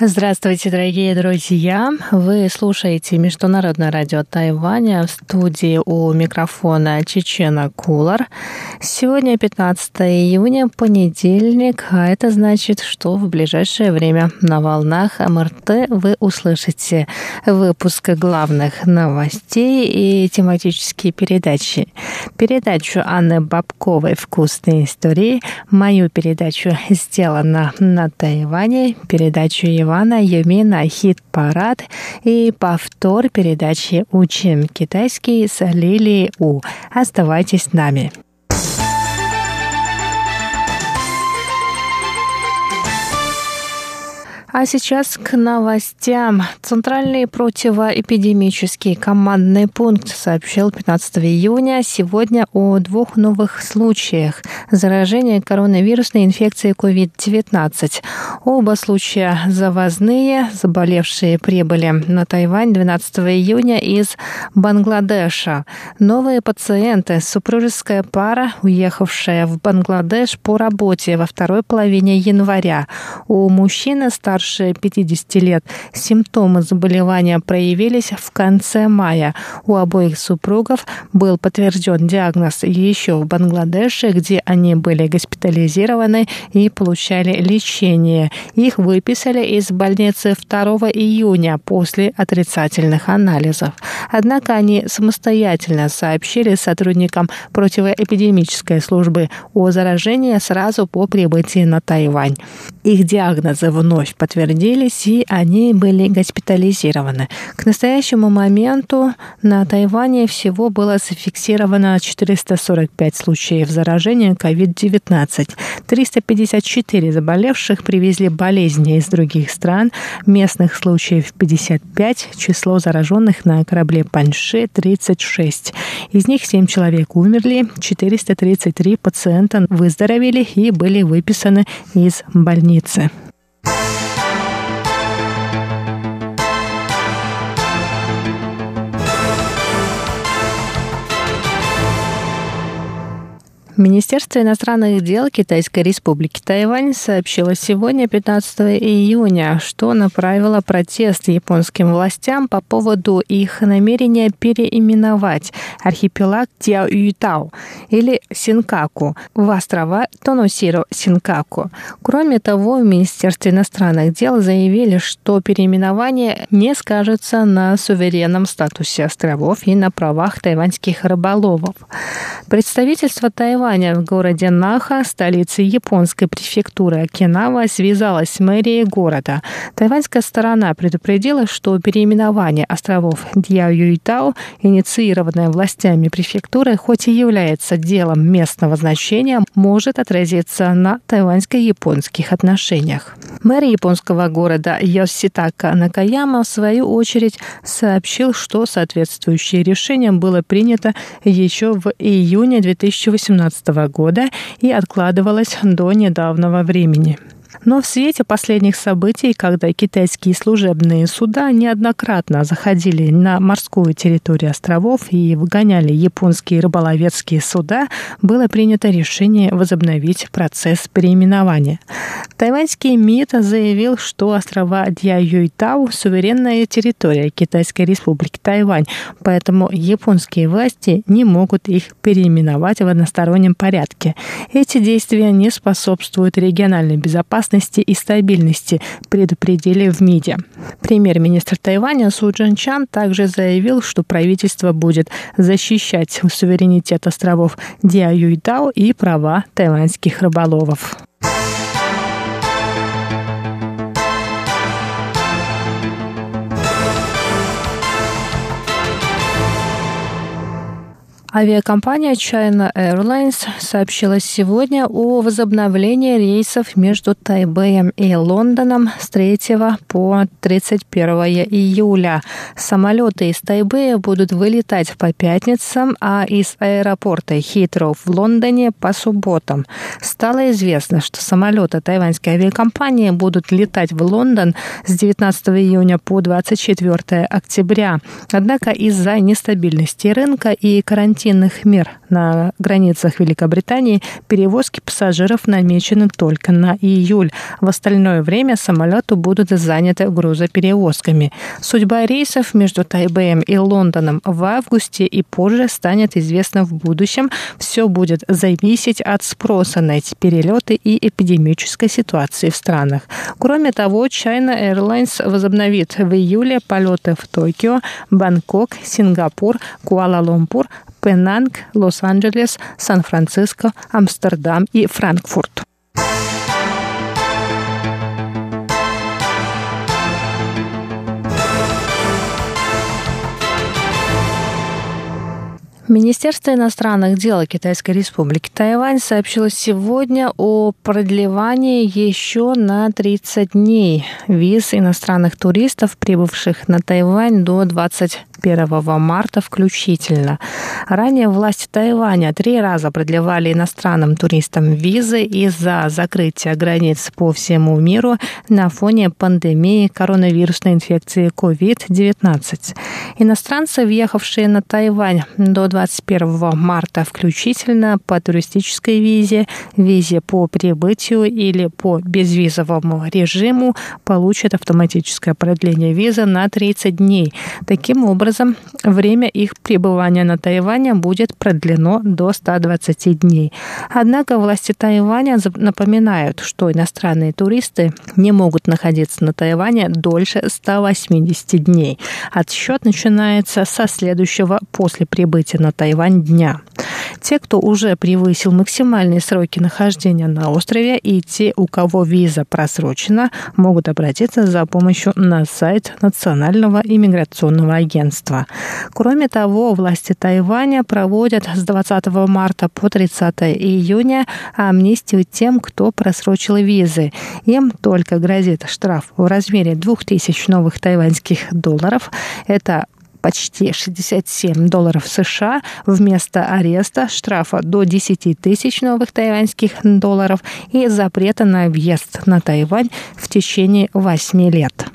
Здравствуйте, дорогие друзья! Вы слушаете Международное радио Тайваня в студии у микрофона Чечена Кулар. Сегодня 15 июня, понедельник, а это значит, что в ближайшее время на волнах МРТ вы услышите выпуск главных новостей и тематические передачи. Передачу Анны Бабковой «Вкусные истории», мою передачу «Сделано на Тайване», передачу его Ивана Юмина «Хит-парад» и повтор передачи «Учим китайский» с Лилией У. Оставайтесь с нами. А сейчас к новостям. Центральный противоэпидемический командный пункт сообщил 15 июня сегодня о двух новых случаях заражения коронавирусной инфекцией COVID-19. Оба случая завозные. Заболевшие прибыли на Тайвань 12 июня из Бангладеша. Новые пациенты – супружеская пара, уехавшая в Бангладеш по работе во второй половине января. У мужчины старше старше 50 лет. Симптомы заболевания проявились в конце мая. У обоих супругов был подтвержден диагноз еще в Бангладеше, где они были госпитализированы и получали лечение. Их выписали из больницы 2 июня после отрицательных анализов. Однако они самостоятельно сообщили сотрудникам противоэпидемической службы о заражении сразу по прибытии на Тайвань. Их диагнозы вновь подтвердились подтвердились, и они были госпитализированы. К настоящему моменту на Тайване всего было зафиксировано 445 случаев заражения COVID-19. 354 заболевших привезли болезни из других стран, местных случаев 55, число зараженных на корабле Паньши 36. Из них 7 человек умерли, 433 пациента выздоровели и были выписаны из больницы. Министерство иностранных дел Китайской Республики Тайвань сообщило сегодня, 15 июня, что направило протест японским властям по поводу их намерения переименовать архипелаг Тяоюйтау или Синкаку в острова Тоносиро-Синкаку. Кроме того, в Министерстве иностранных дел заявили, что переименование не скажется на суверенном статусе островов и на правах тайваньских рыболовов. Представительство Тайваня Тайваня в городе Наха, столице японской префектуры Окинава, связалась с мэрией города. Тайваньская сторона предупредила, что переименование островов Дьяо-Юйтау, инициированное властями префектуры, хоть и является делом местного значения, может отразиться на тайваньско-японских отношениях. Мэр японского города Йоситака Накаяма, в свою очередь, сообщил, что соответствующее решение было принято еще в июне 2018 2015 года и откладывалась до недавнего времени. Но в свете последних событий, когда китайские служебные суда неоднократно заходили на морскую территорию островов и выгоняли японские рыболовецкие суда, было принято решение возобновить процесс переименования. Тайваньский МИД заявил, что острова Дьяюйтау – суверенная территория Китайской республики Тайвань, поэтому японские власти не могут их переименовать в одностороннем порядке. Эти действия не способствуют региональной безопасности безопасности и стабильности, предупредили в МИДе. Премьер-министр Тайваня Су Джин Чан также заявил, что правительство будет защищать суверенитет островов Диаюйдао и права тайваньских рыболовов. Авиакомпания China Airlines сообщила сегодня о возобновлении рейсов между Тайбэем и Лондоном с 3 по 31 июля. Самолеты из Тайбэя будут вылетать по пятницам, а из аэропорта Хитроу в Лондоне по субботам. Стало известно, что самолеты тайваньской авиакомпании будут летать в Лондон с 19 июня по 24 октября. Однако из-за нестабильности рынка и карантина карантинных мер на границах Великобритании перевозки пассажиров намечены только на июль. В остальное время самолеты будут заняты грузоперевозками. Судьба рейсов между Тайбэем и Лондоном в августе и позже станет известна в будущем. Все будет зависеть от спроса на эти перелеты и эпидемической ситуации в странах. Кроме того, China Airlines возобновит в июле полеты в Токио, Бангкок, Сингапур, Куала-Лумпур, Пенанг, Лос-Анджелес, Сан-Франциско, Амстердам и Франкфурт. Министерство иностранных дел Китайской Республики Тайвань сообщило сегодня о продлевании еще на 30 дней виз иностранных туристов, прибывших на Тайвань до 20 1 марта включительно. Ранее власти Тайваня три раза продлевали иностранным туристам визы из-за закрытия границ по всему миру на фоне пандемии коронавирусной инфекции COVID-19. Иностранцы, въехавшие на Тайвань до 21 марта включительно по туристической визе, визе по прибытию или по безвизовому режиму, получат автоматическое продление визы на 30 дней. Таким образом, время их пребывания на Тайване будет продлено до 120 дней. Однако власти Тайваня напоминают, что иностранные туристы не могут находиться на Тайване дольше 180 дней. Отсчет начинается со следующего после прибытия на Тайвань дня. Те, кто уже превысил максимальные сроки нахождения на острове, и те, у кого виза просрочена, могут обратиться за помощью на сайт Национального иммиграционного агентства. Кроме того, власти Тайваня проводят с 20 марта по 30 июня амнистию тем, кто просрочил визы. Им только грозит штраф в размере 2000 новых тайваньских долларов. Это почти 67 долларов США вместо ареста, штрафа до 10 тысяч новых тайваньских долларов и запрета на въезд на Тайвань в течение 8 лет.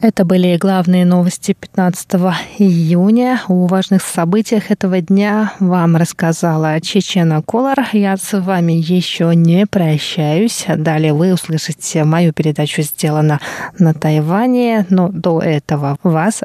Это были главные новости 15 июня. О важных событиях этого дня вам рассказала Чечена Колор. Я с вами еще не прощаюсь. Далее вы услышите мою передачу «Сделано на Тайване». Но до этого вас